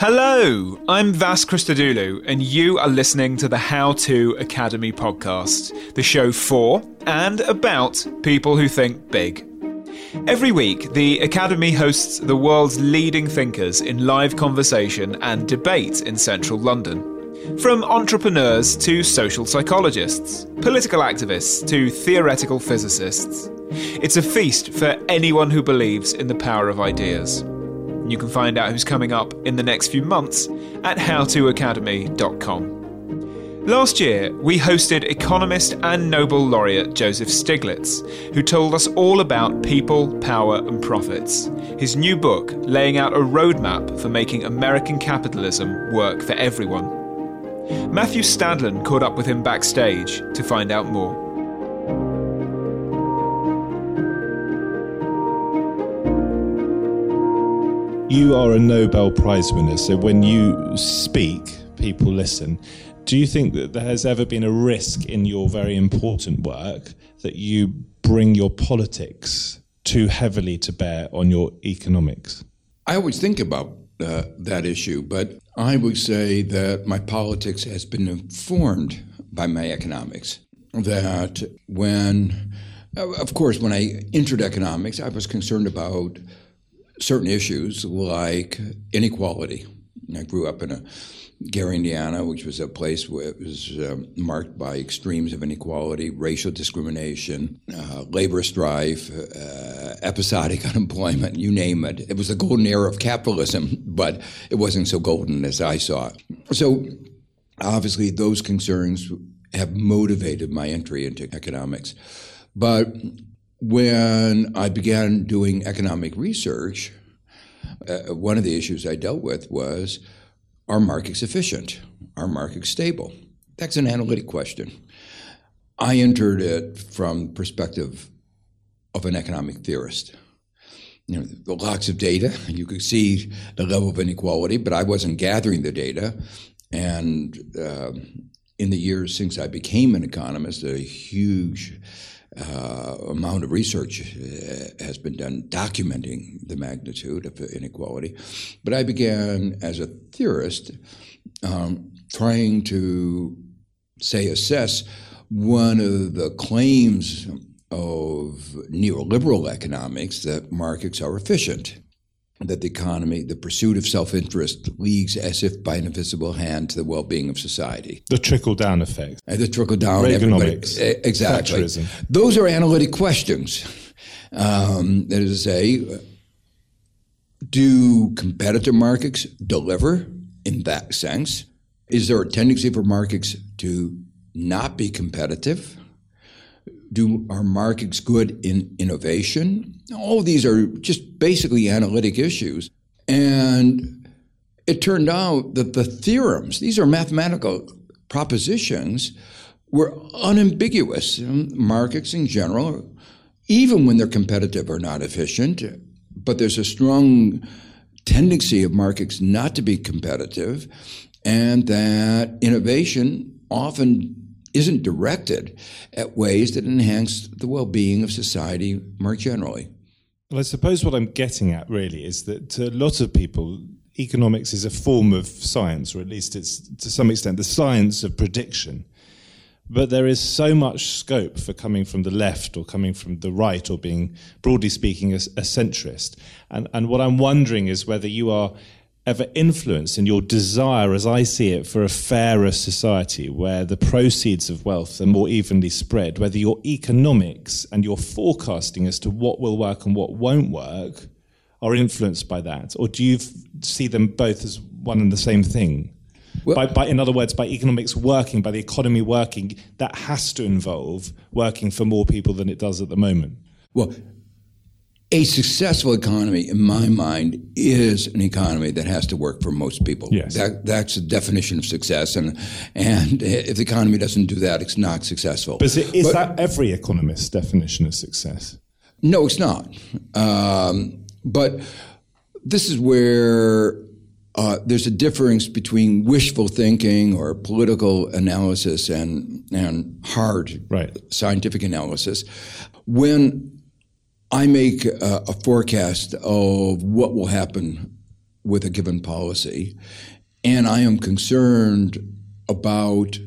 Hello, I'm Vas Christodoulou, and you are listening to the How To Academy podcast, the show for and about people who think big. Every week, the Academy hosts the world's leading thinkers in live conversation and debate in central London. From entrepreneurs to social psychologists, political activists to theoretical physicists. It's a feast for anyone who believes in the power of ideas. You can find out who's coming up in the next few months at howtoacademy.com. Last year, we hosted economist and Nobel laureate Joseph Stiglitz, who told us all about people, power, and profits. His new book laying out a roadmap for making American capitalism work for everyone. Matthew Stadlen caught up with him backstage to find out more. You are a Nobel Prize winner, so when you speak, people listen. Do you think that there has ever been a risk in your very important work that you bring your politics too heavily to bear on your economics? I always think about uh, that issue, but I would say that my politics has been informed by my economics. That when, of course, when I entered economics, I was concerned about certain issues like inequality. I grew up in a Gary, Indiana, which was a place where it was uh, marked by extremes of inequality, racial discrimination, uh, labor strife, uh, episodic unemployment, you name it. It was the golden era of capitalism, but it wasn't so golden as I saw it. So, obviously, those concerns have motivated my entry into economics. But when I began doing economic research, uh, one of the issues I dealt with was are markets efficient? Are markets stable? That's an analytic question. I entered it from perspective of an economic theorist. You know, lots of data, you could see the level of inequality, but I wasn't gathering the data. And um, in the years since I became an economist, a huge uh, amount of research uh, has been done documenting the magnitude of inequality. But I began as a theorist um, trying to, say, assess one of the claims of neoliberal economics that markets are efficient that the economy, the pursuit of self interest, leads as if by an invisible hand to the well being of society. The trickle down effect. And the trickle down Reaganomics. Exactly. Thatcherism. Those are analytic questions. Um, that is to say, do competitor markets deliver in that sense? Is there a tendency for markets to not be competitive? Do are markets good in innovation? All these are just basically analytic issues. And it turned out that the theorems, these are mathematical propositions, were unambiguous. Markets in general, even when they're competitive, are not efficient, but there's a strong tendency of markets not to be competitive, and that innovation often isn't directed at ways that enhance the well being of society more generally. Well, I suppose what I'm getting at really is that to a lot of people, economics is a form of science, or at least it's to some extent the science of prediction. But there is so much scope for coming from the left or coming from the right or being, broadly speaking, a, a centrist. And, and what I'm wondering is whether you are ever influence in your desire, as I see it, for a fairer society where the proceeds of wealth are more evenly spread, whether your economics and your forecasting as to what will work and what won't work are influenced by that? Or do you f- see them both as one and the same thing? Well, by, by, in other words, by economics working, by the economy working, that has to involve working for more people than it does at the moment. Well, a successful economy, in my mind, is an economy that has to work for most people. Yes. That, that's the definition of success. And, and if the economy doesn't do that, it's not successful. But is, it, is but, that every economist's definition of success? No, it's not. Um, but this is where uh, there's a difference between wishful thinking or political analysis and, and hard right. scientific analysis. When I make a, a forecast of what will happen with a given policy, and I am concerned about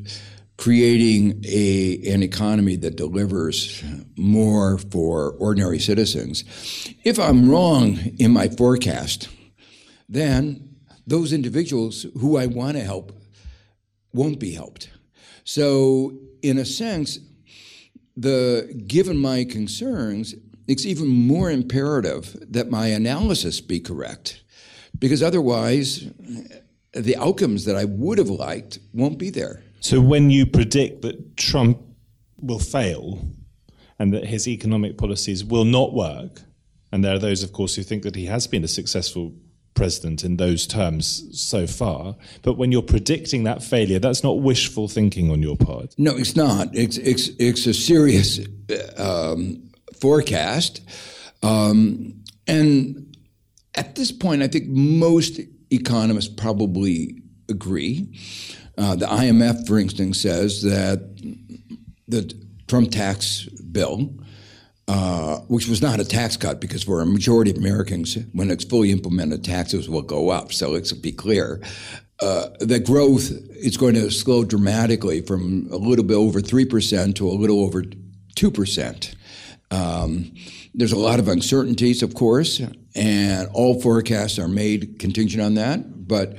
creating a, an economy that delivers more for ordinary citizens. If I'm wrong in my forecast, then those individuals who I want to help won't be helped. So, in a sense, the given my concerns, it's even more imperative that my analysis be correct, because otherwise, the outcomes that I would have liked won't be there. So when you predict that Trump will fail and that his economic policies will not work, and there are those, of course, who think that he has been a successful president in those terms so far. But when you're predicting that failure, that's not wishful thinking on your part. No, it's not. It's it's, it's a serious um, forecast, um, and at this point, I think most economists probably agree. Uh, the IMF, for instance, says that the Trump tax bill, uh, which was not a tax cut because for a majority of Americans, when it's fully implemented, taxes will go up. So let's be clear. Uh, the growth is going to slow dramatically from a little bit over 3% to a little over 2%. Um, there's a lot of uncertainties, of course, and all forecasts are made contingent on that. But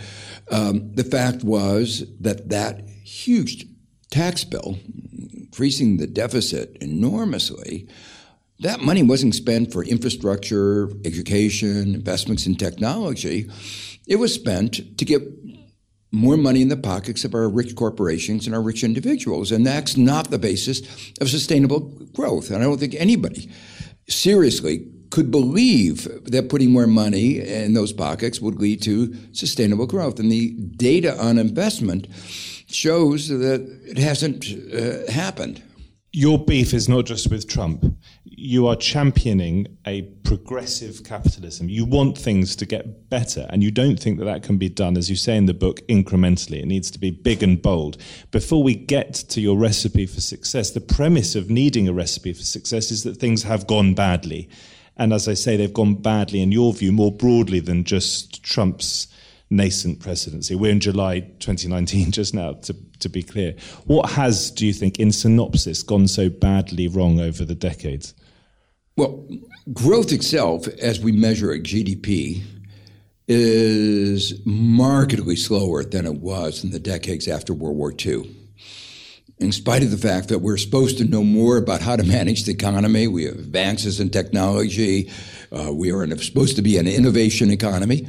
um, the fact was that that huge tax bill, increasing the deficit enormously, that money wasn't spent for infrastructure, education, investments in technology. It was spent to get more money in the pockets of our rich corporations and our rich individuals. And that's not the basis of sustainable growth. And I don't think anybody seriously could believe that putting more money in those pockets would lead to sustainable growth. And the data on investment shows that it hasn't uh, happened. Your beef is not just with Trump. You are championing a progressive capitalism. You want things to get better, and you don't think that that can be done, as you say in the book, incrementally. It needs to be big and bold. Before we get to your recipe for success, the premise of needing a recipe for success is that things have gone badly and as I say, they've gone badly, in your view, more broadly than just Trump's nascent presidency. We're in July 2019 just now, to, to be clear. What has, do you think, in synopsis, gone so badly wrong over the decades? Well, growth itself, as we measure it, GDP, is markedly slower than it was in the decades after World War II in spite of the fact that we're supposed to know more about how to manage the economy, we have advances in technology, uh, we are supposed to be an innovation economy,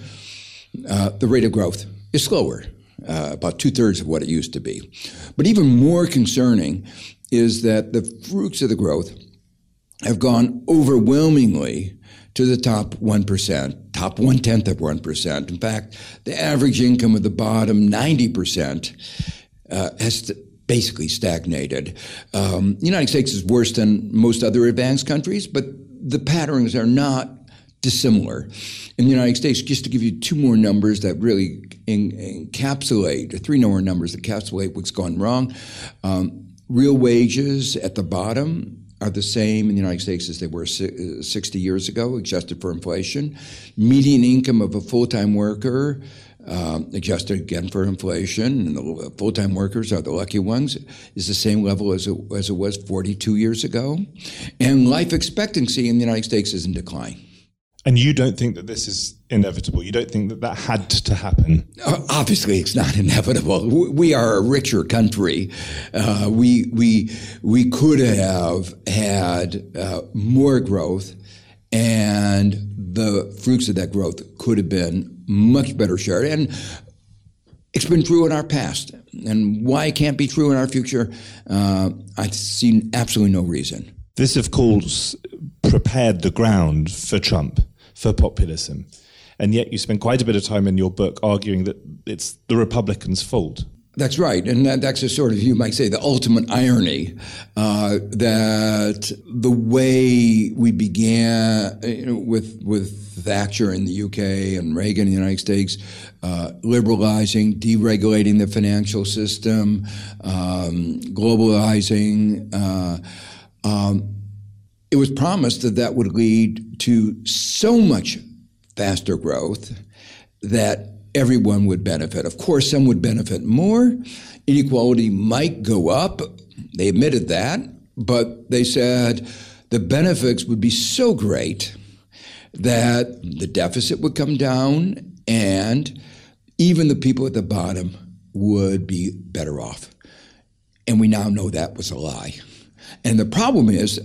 uh, the rate of growth is slower, uh, about two thirds of what it used to be. But even more concerning is that the fruits of the growth have gone overwhelmingly to the top 1%, top one tenth of 1%. In fact, the average income of the bottom 90% uh, has basically stagnated. Um, the United States is worse than most other advanced countries, but the patterns are not dissimilar. In the United States, just to give you two more numbers that really encapsulate, three more numbers that encapsulate what's gone wrong. Um, real wages at the bottom are the same in the United States as they were 60 years ago, adjusted for inflation. Median income of a full time worker uh, adjusted again for inflation, and the full-time workers are the lucky ones, is the same level as it, as it was 42 years ago. And life expectancy in the United States is in decline. And you don't think that this is inevitable? You don't think that that had to happen? Uh, obviously, it's not inevitable. We are a richer country. Uh, we we we could have had uh, more growth, and the fruits of that growth could have been much better shared. And it's been true in our past. And why it can't be true in our future, uh, I see absolutely no reason. This, of course, prepared the ground for Trump, for populism. And yet you spend quite a bit of time in your book arguing that it's the Republicans' fault. That's right, and that, that's a sort of you might say the ultimate irony uh, that the way we began you know, with with Thatcher in the UK and Reagan in the United States, uh, liberalizing, deregulating the financial system, um, globalizing. Uh, um, it was promised that that would lead to so much faster growth that everyone would benefit. Of course, some would benefit more. Inequality might go up. They admitted that, but they said the benefits would be so great that the deficit would come down and even the people at the bottom would be better off. And we now know that was a lie. And the problem is,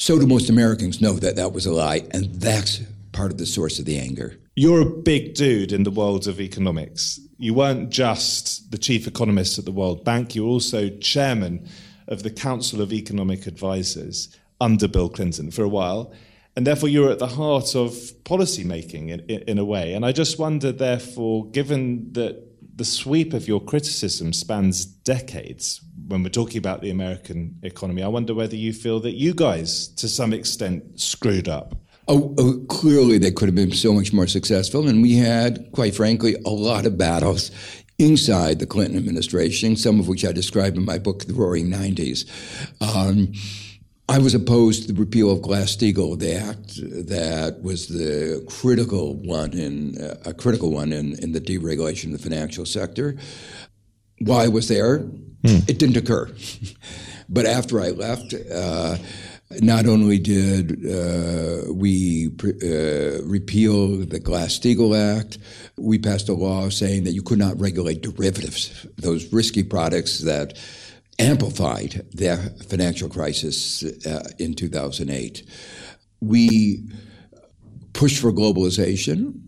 so do most Americans know that that was a lie, and that's part of the source of the anger. You're a big dude in the world of economics. You weren't just the chief economist at the World Bank, you were also chairman of the Council of Economic Advisers under Bill Clinton for a while. And therefore, you're at the heart of policy making in, in, in a way. And I just wonder, therefore, given that the sweep of your criticism spans decades when we're talking about the American economy, I wonder whether you feel that you guys, to some extent, screwed up. Oh, oh, clearly, they could have been so much more successful. And we had, quite frankly, a lot of battles inside the Clinton administration, some of which I describe in my book, The Roaring 90s. Um, I was opposed to the repeal of Glass-Steagall, the act that was the critical one in uh, a critical one in, in the deregulation of the financial sector. While I was there, hmm. it didn't occur. but after I left, uh, not only did uh, we uh, repeal the Glass-Steagall Act, we passed a law saying that you could not regulate derivatives, those risky products that amplified the financial crisis uh, in 2008. We pushed for globalization.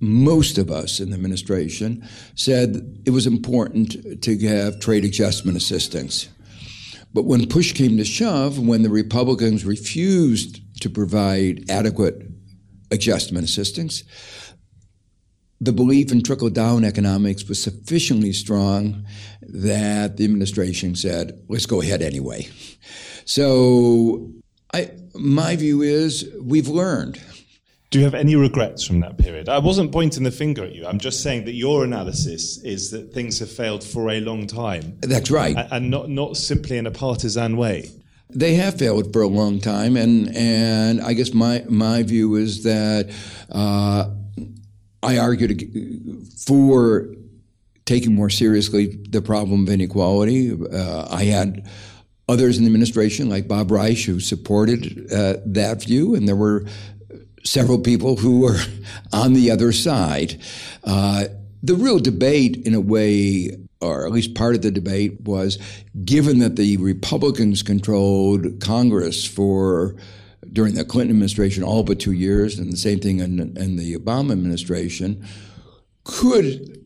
Most of us in the administration said it was important to have trade adjustment assistance. But when push came to shove, when the Republicans refused to provide adequate adjustment assistance, the belief in trickle down economics was sufficiently strong that the administration said, let's go ahead anyway. So I, my view is we've learned. Do you have any regrets from that period? I wasn't pointing the finger at you. I'm just saying that your analysis is that things have failed for a long time. That's right. And not, not simply in a partisan way. They have failed for a long time, and and I guess my my view is that uh, I argued for taking more seriously the problem of inequality. Uh, I had others in the administration, like Bob Reich, who supported uh, that view, and there were several people who were on the other side. Uh, the real debate, in a way, or at least part of the debate, was given that the Republicans controlled Congress for during the Clinton administration all but two years, and the same thing in, in the Obama administration. Could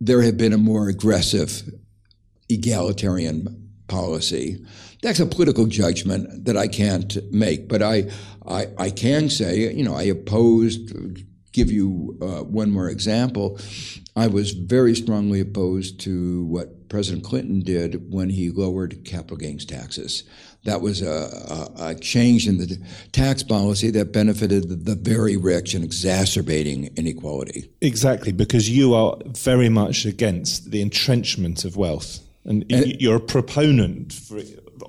there have been a more aggressive egalitarian policy? That's a political judgment that I can't make, but I, I, I can say, you know, I opposed. Give you uh, one more example. I was very strongly opposed to what President Clinton did when he lowered capital gains taxes that was a, a, a, change in the tax policy that benefited the, the, very rich and exacerbating inequality. Exactly, because you are very much against the entrenchment of wealth. And, and you're a proponent for,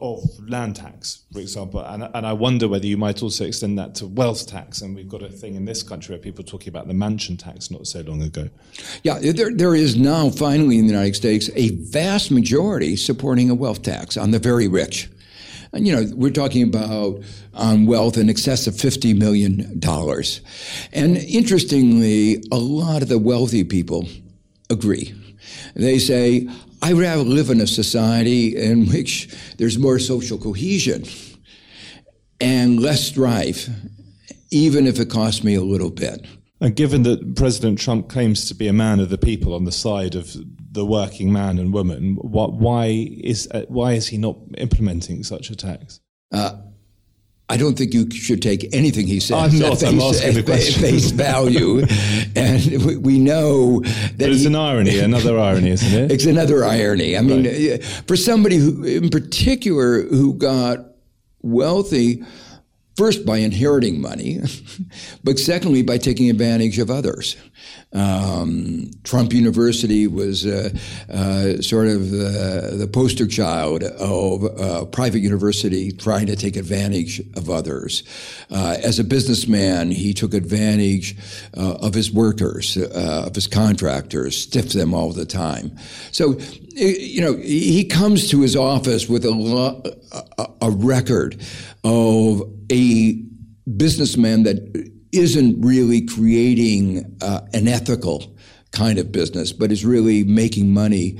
of land tax, for example. And, and I wonder whether you might also extend that to wealth tax. And we've got a thing in this country where people are talking about the mansion tax not so long ago. Yeah, there, there is now finally in the United States a vast majority supporting a wealth tax on the very rich. And, you know, we're talking about um, wealth in excess of $50 million. And interestingly, a lot of the wealthy people agree. They say, I'd rather live in a society in which there's more social cohesion and less strife, even if it costs me a little bit. And given that President Trump claims to be a man of the people on the side of the working man and woman, why is uh, why is he not implementing such a tax? Uh, I don't think you should take anything he says I'm not, I'm asking the question. face value. and we, we know that. But it's he, an irony, another irony, isn't it? It's another irony. I mean, right. Uh, for somebody who, in particular, who got wealthy first by inheriting money, but secondly by taking advantage of others. Um, Trump University was uh, uh, sort of uh, the poster child of a private university trying to take advantage of others. Uh, as a businessman, he took advantage uh, of his workers, uh, of his contractors, stiffed them all the time. So, you know, he comes to his office with a, lo- a record of a businessman that isn't really creating uh, an ethical kind of business, but is really making money,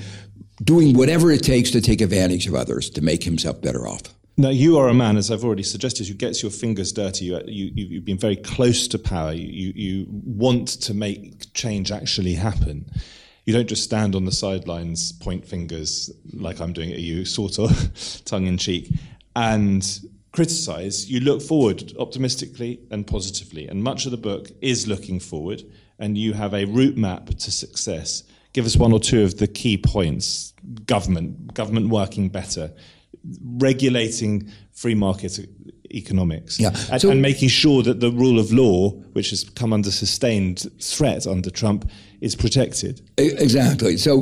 doing whatever it takes to take advantage of others to make himself better off. Now, you are a man, as I've already suggested, who gets your fingers dirty. You, you, have been very close to power. You, you want to make change actually happen. You don't just stand on the sidelines, point fingers like I'm doing at you, sort of tongue in cheek, and criticize, you look forward optimistically and positively. And much of the book is looking forward, and you have a route map to success. Give us one or two of the key points government, government working better, regulating free market economics, yeah. and, so, and making sure that the rule of law, which has come under sustained threat under Trump, is protected. Exactly. So,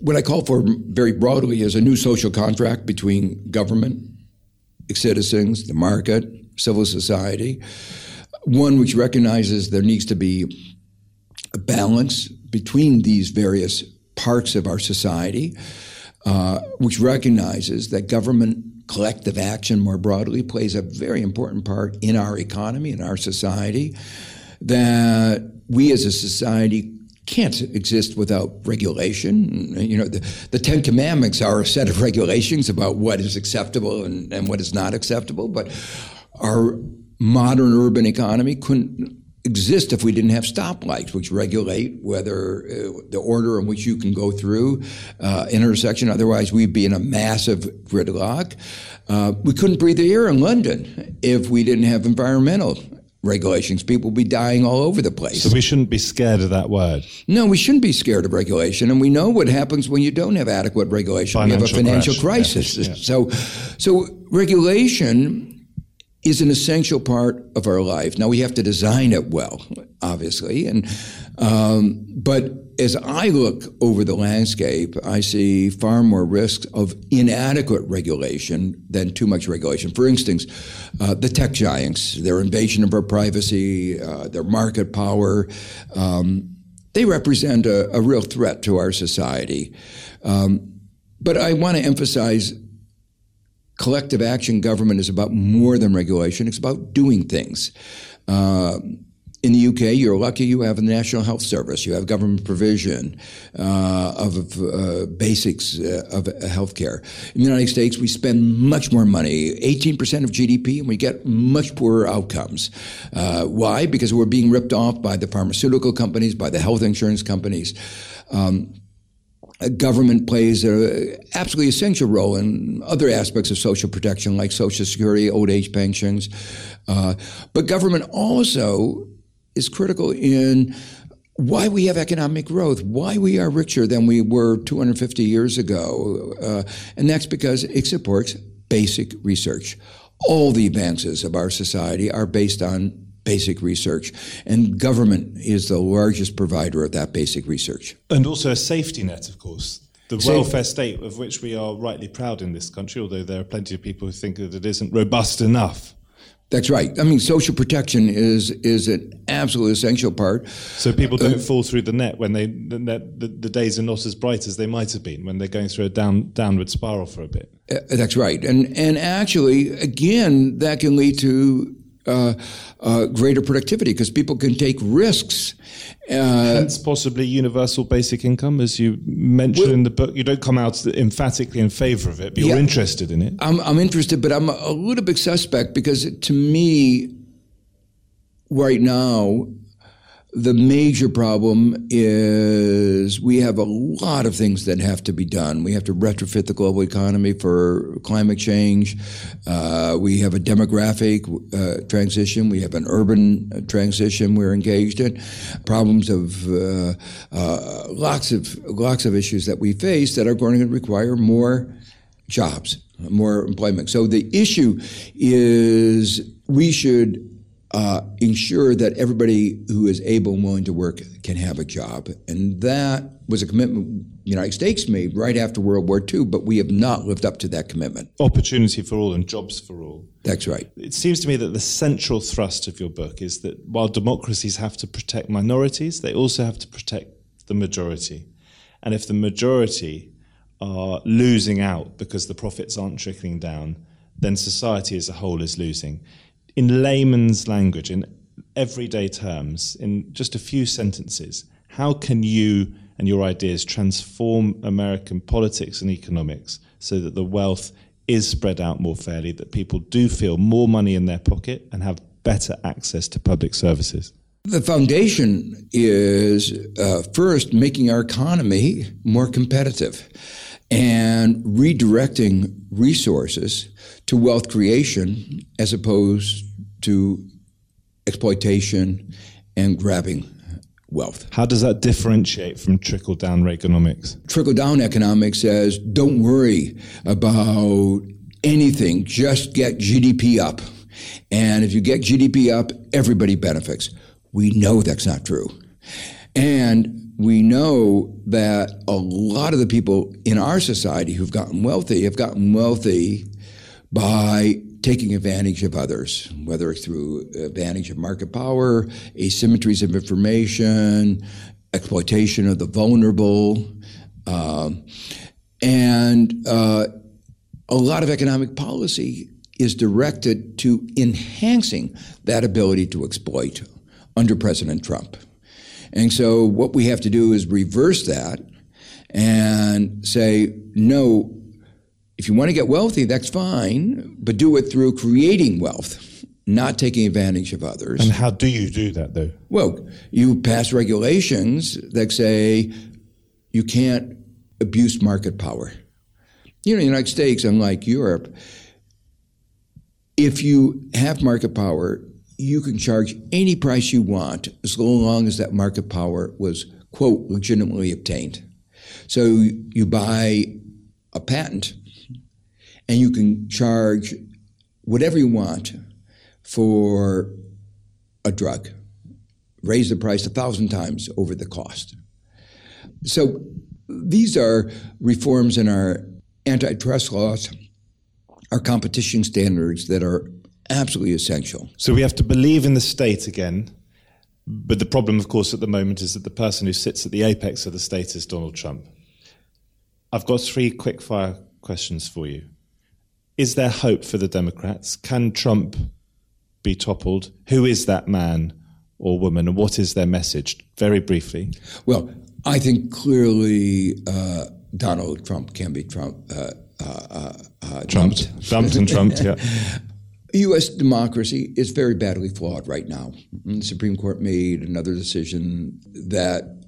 what I call for very broadly is a new social contract between government citizens, the market, civil society, one which recognizes there needs to be a balance between these various parts of our society, uh, which recognizes that government collective action more broadly plays a very important part in our economy, in our society, that we as a society can't exist without regulation. You know, the, the, Ten Commandments are a set of regulations about what is acceptable and, and what is not acceptable, but our modern urban economy couldn't exist if we didn't have stoplights, which regulate whether uh, the order in which you can go through uh, intersection. Otherwise, we'd be in a massive gridlock. Uh, we couldn't breathe the air in London if we didn't have environmental regulations. People will be dying all over the place. So we shouldn't be scared of that word. No, we shouldn't be scared of regulation. And we know what happens when you don't have adequate regulation. Financial we have a financial crash. crisis. Yeah. Yeah. So, so regulation is an essential part of our life. Now we have to design it well, obviously, and um, but as I look over the landscape, I see far more risks of inadequate regulation than too much regulation. For instance, uh, the tech giants, their invasion of our privacy, uh, their market power, um, they represent a, a, real threat to our society. Um, but I want to emphasize collective action government is about more than regulation. It's about doing things. Uh, in the UK, you're lucky you have the National Health Service. You have government provision uh, of uh, basics uh, of healthcare. In the United States, we spend much more money, 18% of GDP, and we get much poorer outcomes. Uh, why? Because we're being ripped off by the pharmaceutical companies, by the health insurance companies. Um, government plays an absolutely essential role in other aspects of social protection, like Social Security, old age pensions. Uh, but government also is critical in why we have economic growth, why we are richer than we were 250 years ago. Uh, and that's because it supports basic research. All the advances of our society are based on basic research. And government is the largest provider of that basic research. And also a safety net, of course. The welfare state of which we are rightly proud in this country, although there are plenty of people who think that it isn't robust enough. That's right. I mean, social protection is is an absolute essential part. So people don't uh, fall through the net when they the, the, the, days are not as bright as they might have been when they're going through a down downward spiral for a bit. Uh, that's right, and and actually, again, that can lead to uh, uh, greater productivity because people can take risks. Uh, Hence, possibly universal basic income, as you mentioned well, in the book. You don't come out emphatically in favor of it, but you're interested in it. I'm, I'm interested, but I'm a little bit suspect because to me, right now, the major problem is we have a lot of things that have to be done. We have to retrofit the global economy for climate change. Uh, we have a demographic uh, transition. We have an urban uh, transition we're engaged in. Problems of uh, uh, lots of lots of issues that we face that are going to require more jobs. more employment. So the issue is we should uh, ensure that everybody who is able and willing to work can have a job. And that was a commitment the United States made right after World War II, but we have not lived up to that commitment. Opportunity for all and jobs for all. That's right. It seems to me that the central thrust of your book is that while democracies have to protect minorities, they also have to protect the majority. And if the majority are losing out because the profits aren't trickling down, then society as a whole is losing. In layman's language, in everyday terms, in just a few sentences, how can you and your ideas transform American politics and economics so that the wealth is spread out more fairly, that people do feel more money in their pocket and have better access to public services? The foundation is uh, first making our economy more competitive and redirecting resources to wealth creation as opposed to exploitation and grabbing wealth. How does that differentiate from trickle down economics? Trickle down economics says don't worry about anything, just get GDP up. And if you get GDP up, everybody benefits. We know that's not true. And we know that a lot of the people in our society who've gotten wealthy have gotten wealthy by taking advantage of others, whether it's through advantage of market power, asymmetries of information, exploitation of the vulnerable, uh, and uh, a lot of economic policy is directed to enhancing that ability to exploit under President Trump. And so what we have to do is reverse that and say, no, if you want to get wealthy, that's fine, but do it through creating wealth, not taking advantage of others. And how do you do that, though? Well, you pass regulations that say you can't abuse market power. You know, in the United States, unlike Europe, if you have market power, you can charge any price you want as long as that market power was, quote, legitimately obtained. So you buy a patent and you can charge whatever you want for a drug. Raise the price a thousand times over the cost. So these are reforms in our antitrust laws, our competition standards that are absolutely essential. So we have to believe in the state again. But the problem, of course, at the moment is that the person who sits at the apex of the state is Donald Trump. I've got three quick fire questions for you. Is there hope for the Democrats? Can Trump be toppled? Who is that man or woman, and what is their message? Very briefly. Well, I think clearly uh, Donald Trump can be Trump. Uh, uh, uh trumped. Dumped and trumped, yeah. U.S. democracy is very badly flawed right now. The Supreme Court made another decision that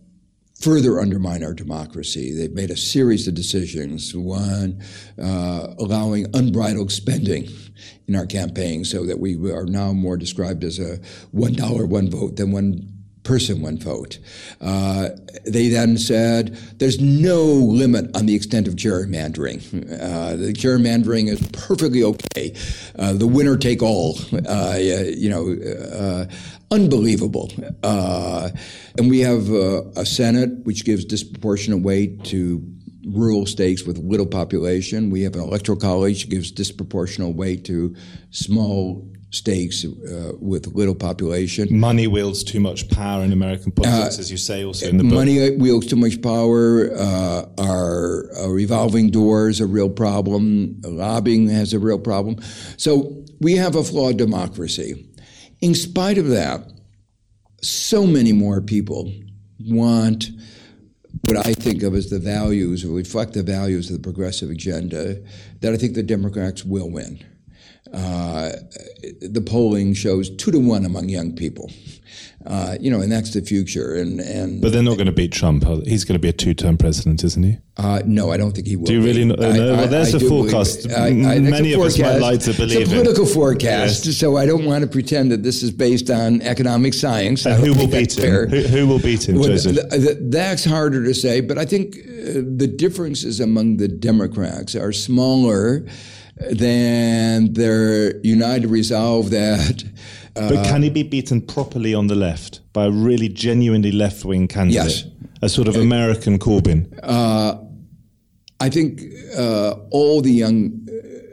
further undermine our democracy. They've made a series of decisions. One, uh, allowing unbridled spending in our campaign so that we are now more described as a $1, one vote than one person, one vote. Uh, they then said there's no limit on the extent of gerrymandering. Uh, the gerrymandering is perfectly okay. Uh, the winner take all, uh, you know, uh, unbelievable. Uh, and we have a Senate which gives disproportionate weight to rural states with little population. We have an electoral college that gives disproportionate weight to small states uh, with little population. Money wields too much power in American politics, uh, as you say also in the book. Money wields too much power. Uh, our, our, revolving doors a real problem. Lobbying has a real problem. So we have a flawed democracy. In spite of that, so many more people want what I think of as the values, or reflect the values of the progressive agenda, that I think the Democrats will win. Uh, the polling shows two to one among young people. Uh, you know, and that's the future. And, and but they're not going to beat Trump. He's going to be a two-term president, isn't he? Uh, no, I don't think he will. Do you really? Know, I, well, there's I, a forecast. Many a of forecast. us might like to believe it it's a political it. forecast. Yes. So I don't want to pretend that this is based on economic science. And who will beat him? Who, will beat him, Joseph? Th- th- that's harder to say. But I think uh, the differences among the Democrats are smaller than they're united resolve that. Uh, but can he be beaten properly on the left by a really genuinely left wing candidate? Yes. A sort of American Corbyn? Uh, I think uh, all the young,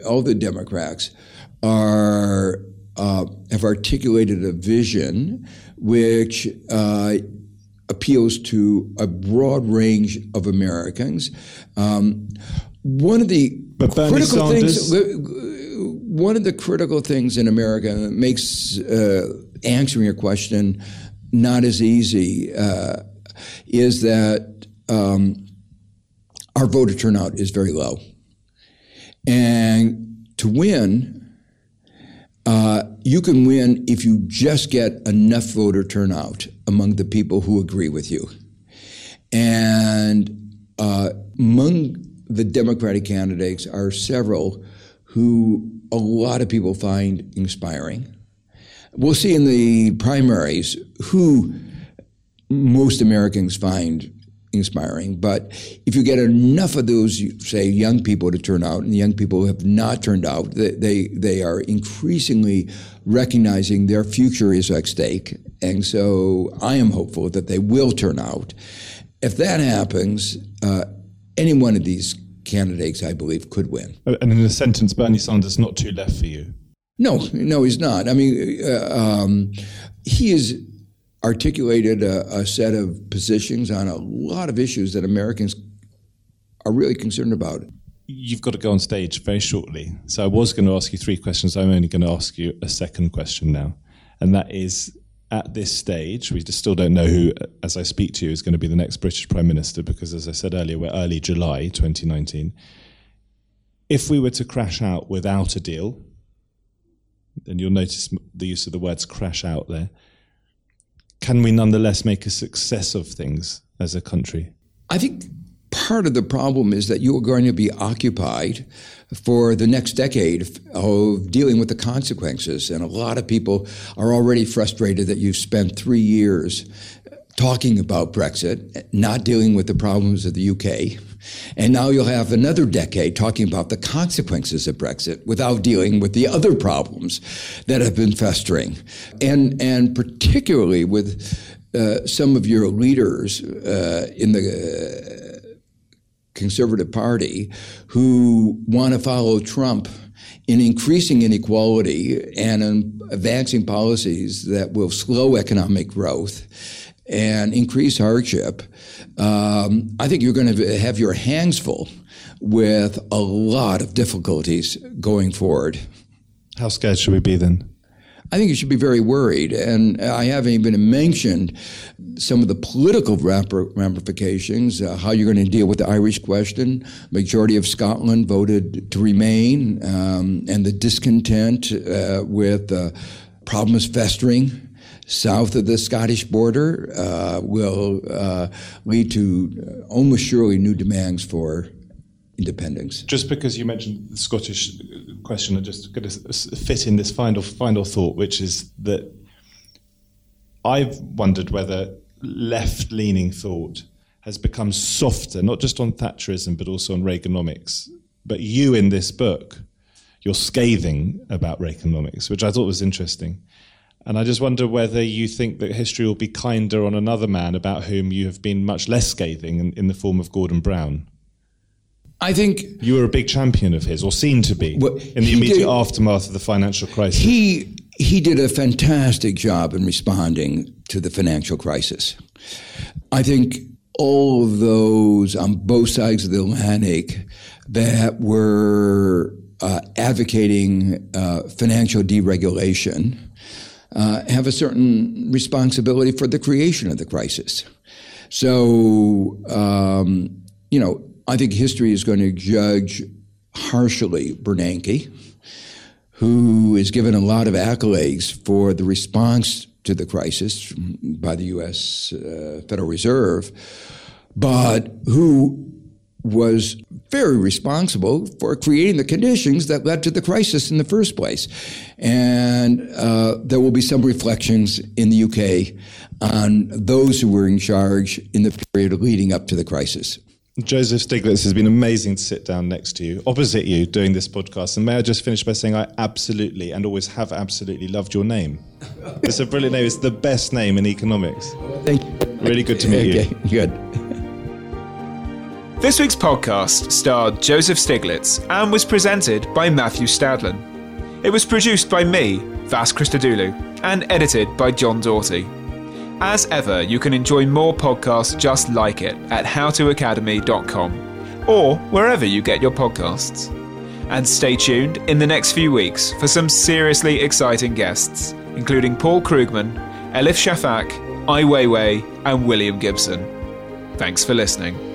all the Democrats are uh, have articulated a vision which uh, appeals to a broad range of Americans. Um, one of the but Bernie critical Sanders- things, one of the critical things in America that makes uh, answering your question not as easy uh, is that um, our voter turnout is very low, and to win. Uh, you can win if you just get enough voter turnout among the people who agree with you. And uh, among the Democratic candidates are several who a lot of people find inspiring. We'll see in the primaries who most Americans find inspiring. But if you get enough of those, say, young people to turn out, and young people who have not turned out, they, they, they are increasingly recognizing their future is at stake. And so I am hopeful that they will turn out. If that happens, uh, any one of these candidates, I believe, could win. And in a sentence, Bernie Sanders not too left for you. No, no, he's not. I mean, uh, um, he has articulated a, a, set of positions on a lot of issues that Americans are really concerned about. You've got to go on stage very shortly. So I was going to ask you three questions. I'm only going to ask you a second question now. And that is at this stage, we just still don't know who, as I speak to you, is going to be the next British Prime Minister because, as I said earlier, we're early July 2019. If we were to crash out without a deal, and you'll notice the use of the words crash out there, can we nonetheless make a success of things as a country? I think part of the problem is that you are going to be occupied for the next decade of dealing with the consequences. And a lot of people are already frustrated that you've spent three years talking about Brexit, not dealing with the problems of the UK. And now you'll have another decade talking about the consequences of Brexit without dealing with the other problems that have been festering. And, and particularly with uh, some of your leaders uh, in the Conservative Party who want to follow Trump in increasing inequality and in advancing policies that will slow economic growth and increase hardship, um, I think you're going to have your hands full with a lot of difficulties going forward. How scared should we be then? I think you should be very worried. And I haven't even mentioned some of the political ramifications, uh, how you're going to deal with the Irish question. Majority of Scotland voted to remain, um, and the discontent uh, with uh, problems festering south of the Scottish border uh, will uh, lead to almost surely new demands for independence. Just because you mentioned the Scottish question, I'm just going to fit in this final final thought, which is that I've wondered whether left-leaning thought has become softer, not just on Thatcherism but also on Reaganomics. But you in this book, you're scathing about Reaganomics, which I thought was interesting. And I just wonder whether you think that history will be kinder on another man about whom you have been much less scathing in, in the form of Gordon Brown. I think you were a big champion of his, or seemed to be, well, in the immediate did, aftermath of the financial crisis. He he did a fantastic job in responding to the financial crisis. I think all of those on both sides of the Atlantic that were uh, advocating uh, financial deregulation uh, have a certain responsibility for the creation of the crisis. So, um, you know, I think history is going to judge harshly Bernanke, who is given a lot of accolades for the response to the crisis by the U.S. Uh, Federal Reserve, but who was very responsible for creating the conditions that led to the crisis in the first place. And uh, there will be some reflections in the UK on those who were in charge in the period leading up to the crisis. Joseph Stiglitz has been amazing to sit down next to you, opposite you, doing this podcast. And may I just finish by saying I absolutely and always have absolutely loved your name. It's a brilliant name. It's the best name in economics. Thank you. Really good to meet okay, you. Good. This week's podcast starred Joseph Stiglitz and was presented by Matthew Stadlen. It was produced by me, Vas Christodoulou, and edited by John Doughty. As ever, you can enjoy more podcasts just like it at howtoacademy.com or wherever you get your podcasts. And stay tuned in the next few weeks for some seriously exciting guests, including Paul Krugman, Elif Shafak, Ai Weiwei, and William Gibson. Thanks for listening.